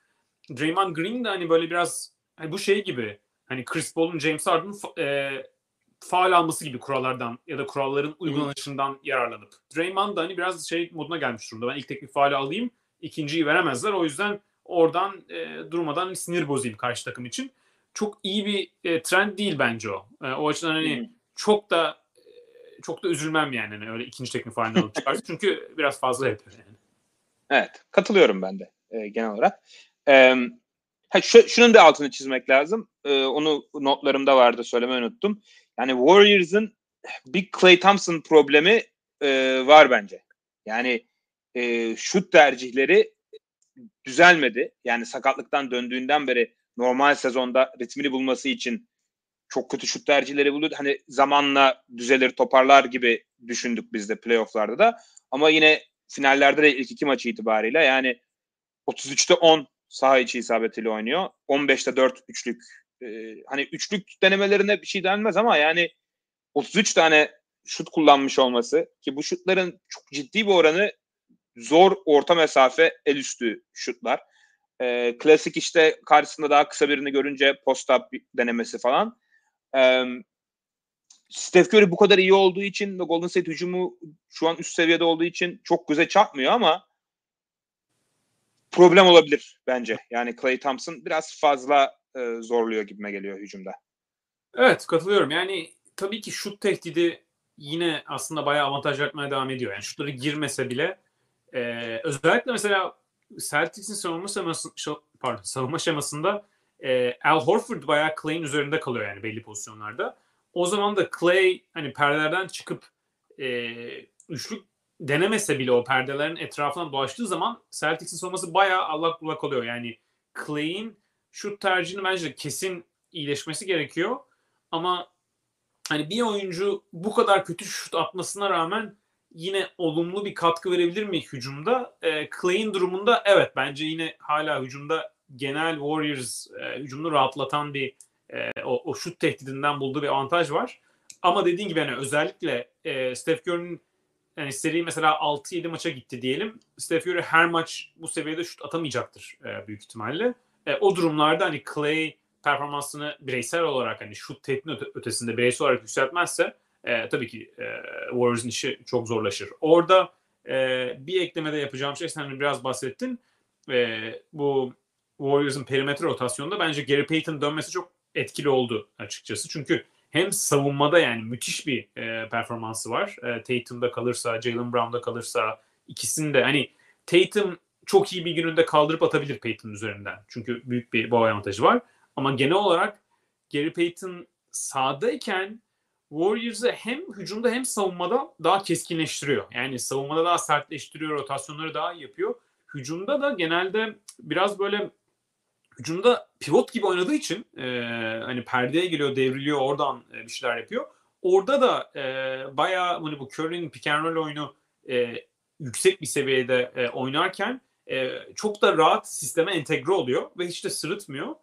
Draymond Green de hani böyle biraz hani bu şey gibi hani Chris Paul'un James Harden'ın e, faal alması gibi kurallardan ya da kuralların uygulanışından yararlanıp. Draymond da hani biraz şey moduna gelmiş durumda. Ben ilk teknik faali alayım, ikinciyi veremezler. O yüzden oradan e, durmadan sinir bozayım karşı takım için. Çok iyi bir e, trend değil bence o. E, o açıdan hani hmm. çok da çok da üzülmem yani hani öyle ikinci teknik faalini alıp çıkarsa. Çünkü biraz fazla yapıyor yani. Evet, katılıyorum ben de e, genel olarak. E, ha, şu, şunun da altını çizmek lazım. E, onu notlarımda vardı, söylemeyi unuttum. Yani Warriors'ın bir Clay Thompson problemi e, var bence. Yani e, şut tercihleri düzelmedi. Yani sakatlıktan döndüğünden beri normal sezonda ritmini bulması için çok kötü şut tercihleri buldu. Hani zamanla düzelir, toparlar gibi düşündük biz de playofflarda da. Ama yine finallerde de ilk iki maçı itibariyle yani 33'te 10 saha içi isabetiyle oynuyor. 15'te 4 üçlük e, hani üçlük denemelerine bir şey denmez ama yani 33 tane şut kullanmış olması ki bu şutların çok ciddi bir oranı zor orta mesafe el üstü şutlar. E, klasik işte karşısında daha kısa birini görünce post-up denemesi falan. E, Steph Curry bu kadar iyi olduğu için ve Golden State hücumu şu an üst seviyede olduğu için çok göze çarpmıyor ama problem olabilir bence. Yani Clay Thompson biraz fazla e, zorluyor gibime geliyor hücumda. Evet katılıyorum. Yani tabii ki şut tehdidi yine aslında bayağı avantaj yaratmaya devam ediyor. Yani şutları girmese bile e, özellikle mesela Celtics'in savunma şeması, pardon, savunma şemasında e, Al Horford bayağı Clay'in üzerinde kalıyor yani belli pozisyonlarda. O zaman da Clay hani perdelerden çıkıp e, üçlük denemese bile o perdelerin etrafına dolaştığı zaman Celtics'in savunması bayağı allak bullak oluyor. Yani Clay'in şut tercihini bence kesin iyileşmesi gerekiyor. Ama hani bir oyuncu bu kadar kötü şut atmasına rağmen yine olumlu bir katkı verebilir mi hücumda? E, Clay'in durumunda evet bence yine hala hücumda genel Warriors e, rahatlatan bir e, o, o şut tehdidinden bulduğu bir avantaj var. Ama dediğin gibi hani özellikle e, Steph Curry'nin yani seri mesela 6-7 maça gitti diyelim. Steph Curry her maç bu seviyede şut atamayacaktır e, büyük ihtimalle. E, o durumlarda hani Clay performansını bireysel olarak hani şut tehdidin ötesinde bireysel olarak yükseltmezse e, tabii ki e, Warriors'ın işi çok zorlaşır. Orada e, bir ekleme de yapacağım şey sen biraz bahsettin. E, bu Warriors'ın perimetre rotasyonunda bence Gary Payton dönmesi çok etkili oldu açıkçası. Çünkü hem savunmada yani müthiş bir e, performansı var. E, Tatum'da kalırsa, Jalen Brown'da kalırsa ikisinde hani Tatum çok iyi bir gününde kaldırıp atabilir Payton'ın üzerinden. Çünkü büyük bir bu avantajı var. Ama genel olarak Gary Payton sahadayken Warriors'ı hem hücumda hem savunmada daha keskinleştiriyor. Yani savunmada daha sertleştiriyor, rotasyonları daha iyi yapıyor. Hücumda da genelde biraz böyle hücumda pivot gibi oynadığı için e, hani perdeye geliyor, devriliyor, oradan e, bir şeyler yapıyor. Orada da e, bayağı hani bu Curry'nin pick and roll oyunu e, yüksek bir seviyede e, oynarken e, çok da rahat sisteme entegre oluyor ve hiç de sırıtmıyor.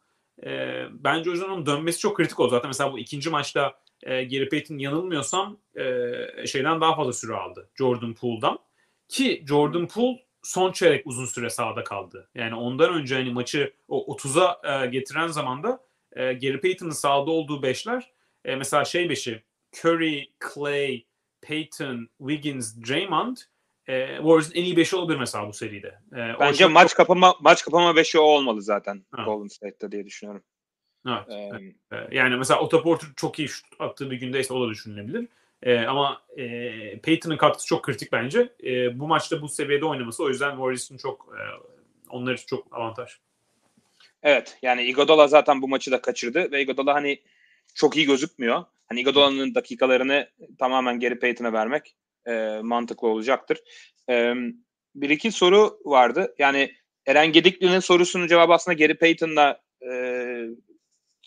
E, bence onun dönmesi çok kritik oldu. Zaten mesela bu ikinci maçta e, Gary Payton yanılmıyorsam e, şeyden daha fazla süre aldı. Jordan Poole'dan. Ki Jordan Poole son çeyrek uzun süre sahada kaldı. Yani ondan önce hani maçı o 30'a e, getiren zaman da e, Gary Payton'ın sahada olduğu beşler e, mesela şey beşi Curry, Clay, Payton, Wiggins, Draymond e, Warriors'ın en iyi beşi olabilir mesela bu seride. E, Bence çok... maç kapama maç kapama beşi o olmalı zaten ha. Golden State'te diye düşünüyorum. Evet. Ee, yani mesela Otaporter çok iyi şut attığı bir gündeyse o da düşünülebilir. E, ama e, Peyton'ın katkısı çok kritik bence. E, bu maçta bu seviyede oynaması o yüzden Warriors'ın çok e, onlar için çok avantaj. Evet yani Iguodala zaten bu maçı da kaçırdı ve Iguodala hani çok iyi gözükmüyor. Hani Iguodala'nın dakikalarını tamamen geri Peyton'a vermek e, mantıklı olacaktır. E, bir iki soru vardı. Yani Eren Gedikli'nin sorusunun cevabı aslında Gary Payton'la e,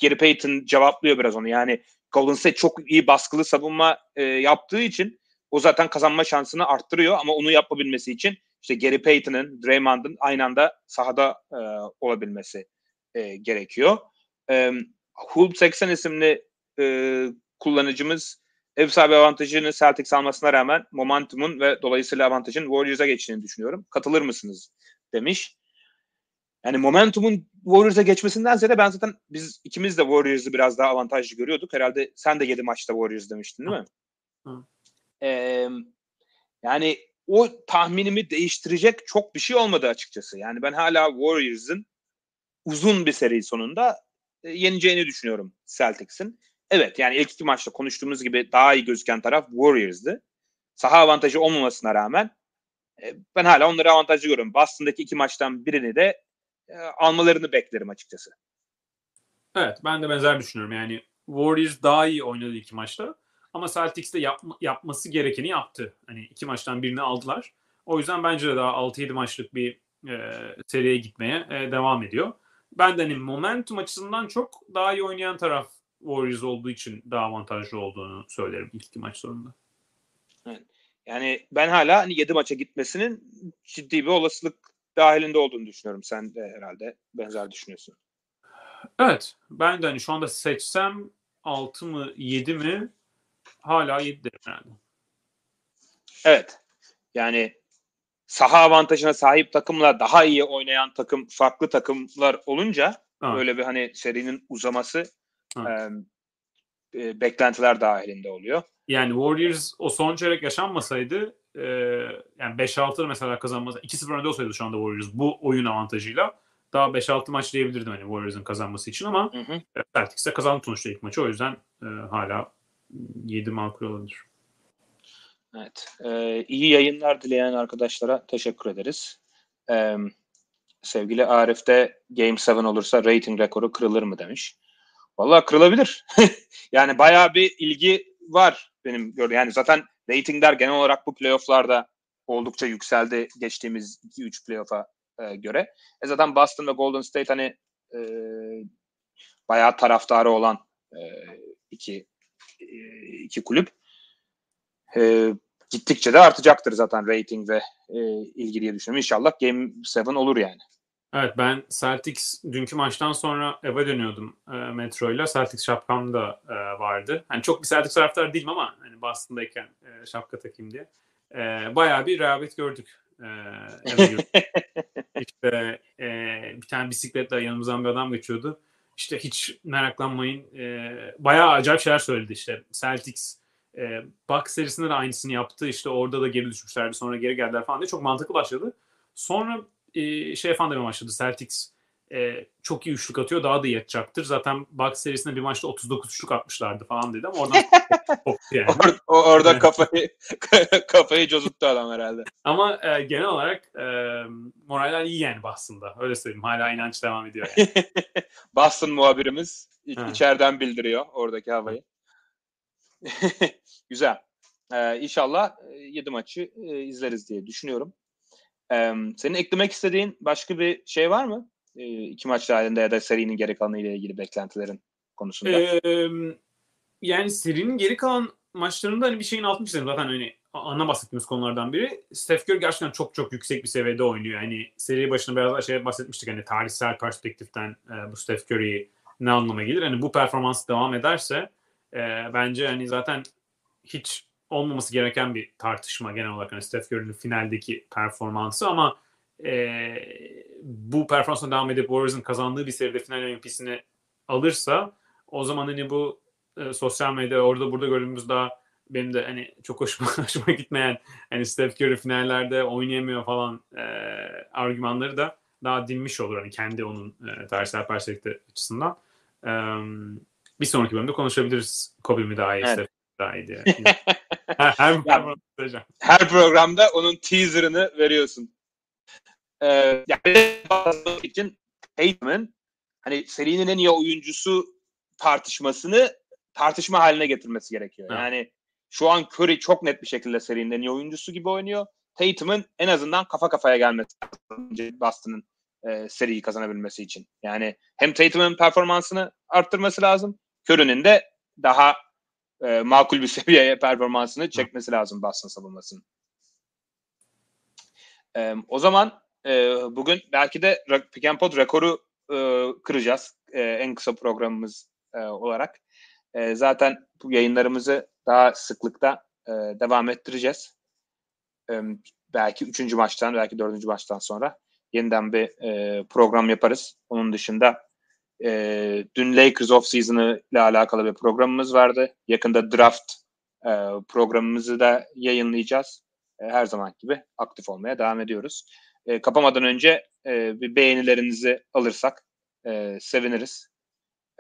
Gary Payton cevaplıyor biraz onu. Yani Golden State çok iyi baskılı savunma e, yaptığı için o zaten kazanma şansını arttırıyor ama onu yapabilmesi için işte Gary Payton'ın, Draymond'ın aynı anda sahada e, olabilmesi e, gerekiyor. E, Hulk 80 isimli e, kullanıcımız ev sahibi avantajını Celtics almasına rağmen momentumun ve dolayısıyla avantajın Warriors'a geçtiğini düşünüyorum. Katılır mısınız? demiş. Yani momentumun Warriors'a geçmesinden ziyade ben zaten biz ikimiz de Warriors'ı biraz daha avantajlı görüyorduk. Herhalde sen de 7 maçta Warriors demiştin değil mi? Hı. Ee, yani o tahminimi değiştirecek çok bir şey olmadı açıkçası. Yani ben hala Warriors'ın uzun bir seri sonunda yeneceğini düşünüyorum Celtics'in. Evet yani ilk iki maçta konuştuğumuz gibi daha iyi gözüken taraf Warriors'dı. Saha avantajı olmamasına rağmen ben hala onları avantajlı görüyorum. Boston'daki iki maçtan birini de e, almalarını beklerim açıkçası. Evet ben de benzer düşünüyorum. Yani Warriors daha iyi oynadı iki maçta. Ama Celtics de yapma, yapması gerekeni yaptı. Hani iki maçtan birini aldılar. O yüzden bence de daha 6-7 maçlık bir e, seriye gitmeye e, devam ediyor. Ben de hani momentum açısından çok daha iyi oynayan taraf Warriors olduğu için daha avantajlı olduğunu söylerim ilk iki maç sonunda. Evet. Yani ben hala hani 7 maça gitmesinin ciddi bir olasılık dahilinde olduğunu düşünüyorum. Sen de herhalde benzer düşünüyorsun. Evet. Ben de hani şu anda seçsem 6 mı 7 mi hala 7 derim herhalde. Evet. Yani saha avantajına sahip takımla daha iyi oynayan takım farklı takımlar olunca evet. böyle bir hani serinin uzaması evet. e, beklentiler dahilinde oluyor. Yani Warriors o son çeyrek yaşanmasaydı e, yani 5-6 mesela kazanması 2-0 önde olsaydı şu anda Warriors bu oyun avantajıyla daha 5-6 maç diyebilirdim hani Warriors'ın kazanması için ama hı hı. Celtics de kazandı sonuçta ilk maçı o yüzden e, hala 7 makul olabilir. Evet. E, iyi yayınlar dileyen arkadaşlara teşekkür ederiz. E, sevgili Arif de Game 7 olursa rating rekoru kırılır mı demiş. Vallahi kırılabilir. yani bayağı bir ilgi var benim gördüğüm. Yani zaten ratingler genel olarak bu playofflarda oldukça yükseldi geçtiğimiz 2-3 playoff'a e, göre. E zaten Boston ve Golden State hani e, bayağı taraftarı olan e, iki e, iki kulüp. E, gittikçe de artacaktır zaten rating ve e, ilgi diye düşünüyorum. İnşallah Game 7 olur yani. Evet ben Celtics dünkü maçtan sonra eve dönüyordum e, metroyla. Celtics şapkam da e, vardı. Hani çok bir Celtics taraftarı değilim ama hani Boston'dayken e, şapka takayım diye. E, bayağı bir rehavet gördük. E, işte e, bir tane bisikletle yanımızdan bir adam geçiyordu. İşte hiç meraklanmayın. E, bayağı acayip şeyler söyledi işte. Celtics e, Bucks serisinde de aynısını yaptı. İşte orada da geri düşmüşlerdi. Sonra geri geldiler falan diye çok mantıklı başladı. Sonra e, şey demeye başladı. Celtics e, çok iyi üçlük atıyor. Daha da iyi atacaktır. Zaten Bucks serisinde bir maçta 39 üçlük atmışlardı falan dedi ama oradan yani. Or- o- orada kafayı kafayı cozuttu adam herhalde. Ama e, genel olarak e, moraller iyi yani Boston'da. Öyle söyleyeyim. Hala inanç devam ediyor yani. Boston muhabirimiz iç- içeriden bildiriyor oradaki havayı. Güzel. Ee, inşallah 7 maçı e, izleriz diye düşünüyorum. Ee, senin eklemek istediğin başka bir şey var mı? Ee, iki maç halinde ya da serinin geri kalanı ile ilgili beklentilerin konusunda. Ee, yani serinin geri kalan maçlarında hani bir şeyin altını çizelim. Zaten hani ana bahsettiğimiz konulardan biri. Steph Curry gerçekten çok çok yüksek bir seviyede oynuyor. Hani seri başında biraz şey bahsetmiştik. Hani tarihsel perspektiften e, bu Steph Curry ne anlama gelir? Hani bu performans devam ederse e, bence hani zaten hiç olmaması gereken bir tartışma genel olarak hani Steph Curry'nin finaldeki performansı ama e, bu performansla devam edip Warriors'ın kazandığı bir seride final MVP'sini alırsa o zaman hani bu e, sosyal medya orada burada gördüğümüz daha benim de hani çok hoşuma, hoşuma gitmeyen hani Steph Curry finallerde oynayamıyor falan e, argümanları da daha dinmiş olur hani kendi onun e, tarihsel perspektif açısından. E, bir sonraki bölümde konuşabiliriz. Kobe mi daha iyi, Evet. Steph daha iyi diye. her, söyleyeceğim. Her programda onun teaserını veriyorsun. Ee, yani için Tatum'un hani serinin en iyi oyuncusu tartışmasını tartışma haline getirmesi gerekiyor. Evet. Yani şu an Curry çok net bir şekilde serinin en iyi oyuncusu gibi oynuyor. Tatum'un en azından kafa kafaya gelmesi Boston'ın e, seriyi kazanabilmesi için. Yani hem Tatum'un performansını arttırması lazım. Curry'nin de daha e, makul bir seviyeye performansını çekmesi lazım Boston savunmasının. E, o zaman e, bugün belki de Pick and Pod rekoru e, kıracağız e, en kısa programımız e, olarak. E, zaten bu yayınlarımızı daha sıklıkta e, devam ettireceğiz. E, belki üçüncü maçtan, belki dördüncü maçtan sonra yeniden bir e, program yaparız. Onun dışında e, dün Lakers off season'ı ile alakalı bir programımız vardı. Yakında draft e, programımızı da yayınlayacağız. E, her zaman gibi aktif olmaya devam ediyoruz. E, kapamadan önce e, bir beğenilerinizi alırsak e, seviniriz.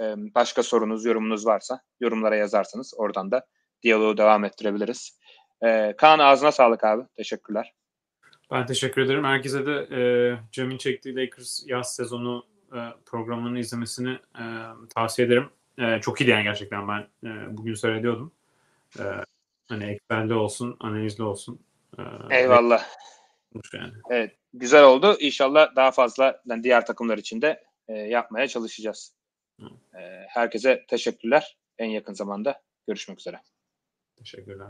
E, başka sorunuz, yorumunuz varsa yorumlara yazarsanız oradan da diyaloğu devam ettirebiliriz. E, Kaan ağzına sağlık abi. Teşekkürler. Ben teşekkür ederim. Herkese de e, Cem'in çektiği Lakers yaz sezonu e, programını izlemesini e, tavsiye ederim. E, çok iyiydi yani gerçekten ben e, bugün seyrediyordum. E, hani Excel'de olsun, analizli olsun. E, Eyvallah. Yani. Evet, güzel oldu. İnşallah daha fazla yani diğer takımlar için de e, yapmaya çalışacağız. E, herkese teşekkürler. En yakın zamanda görüşmek üzere. Teşekkürler.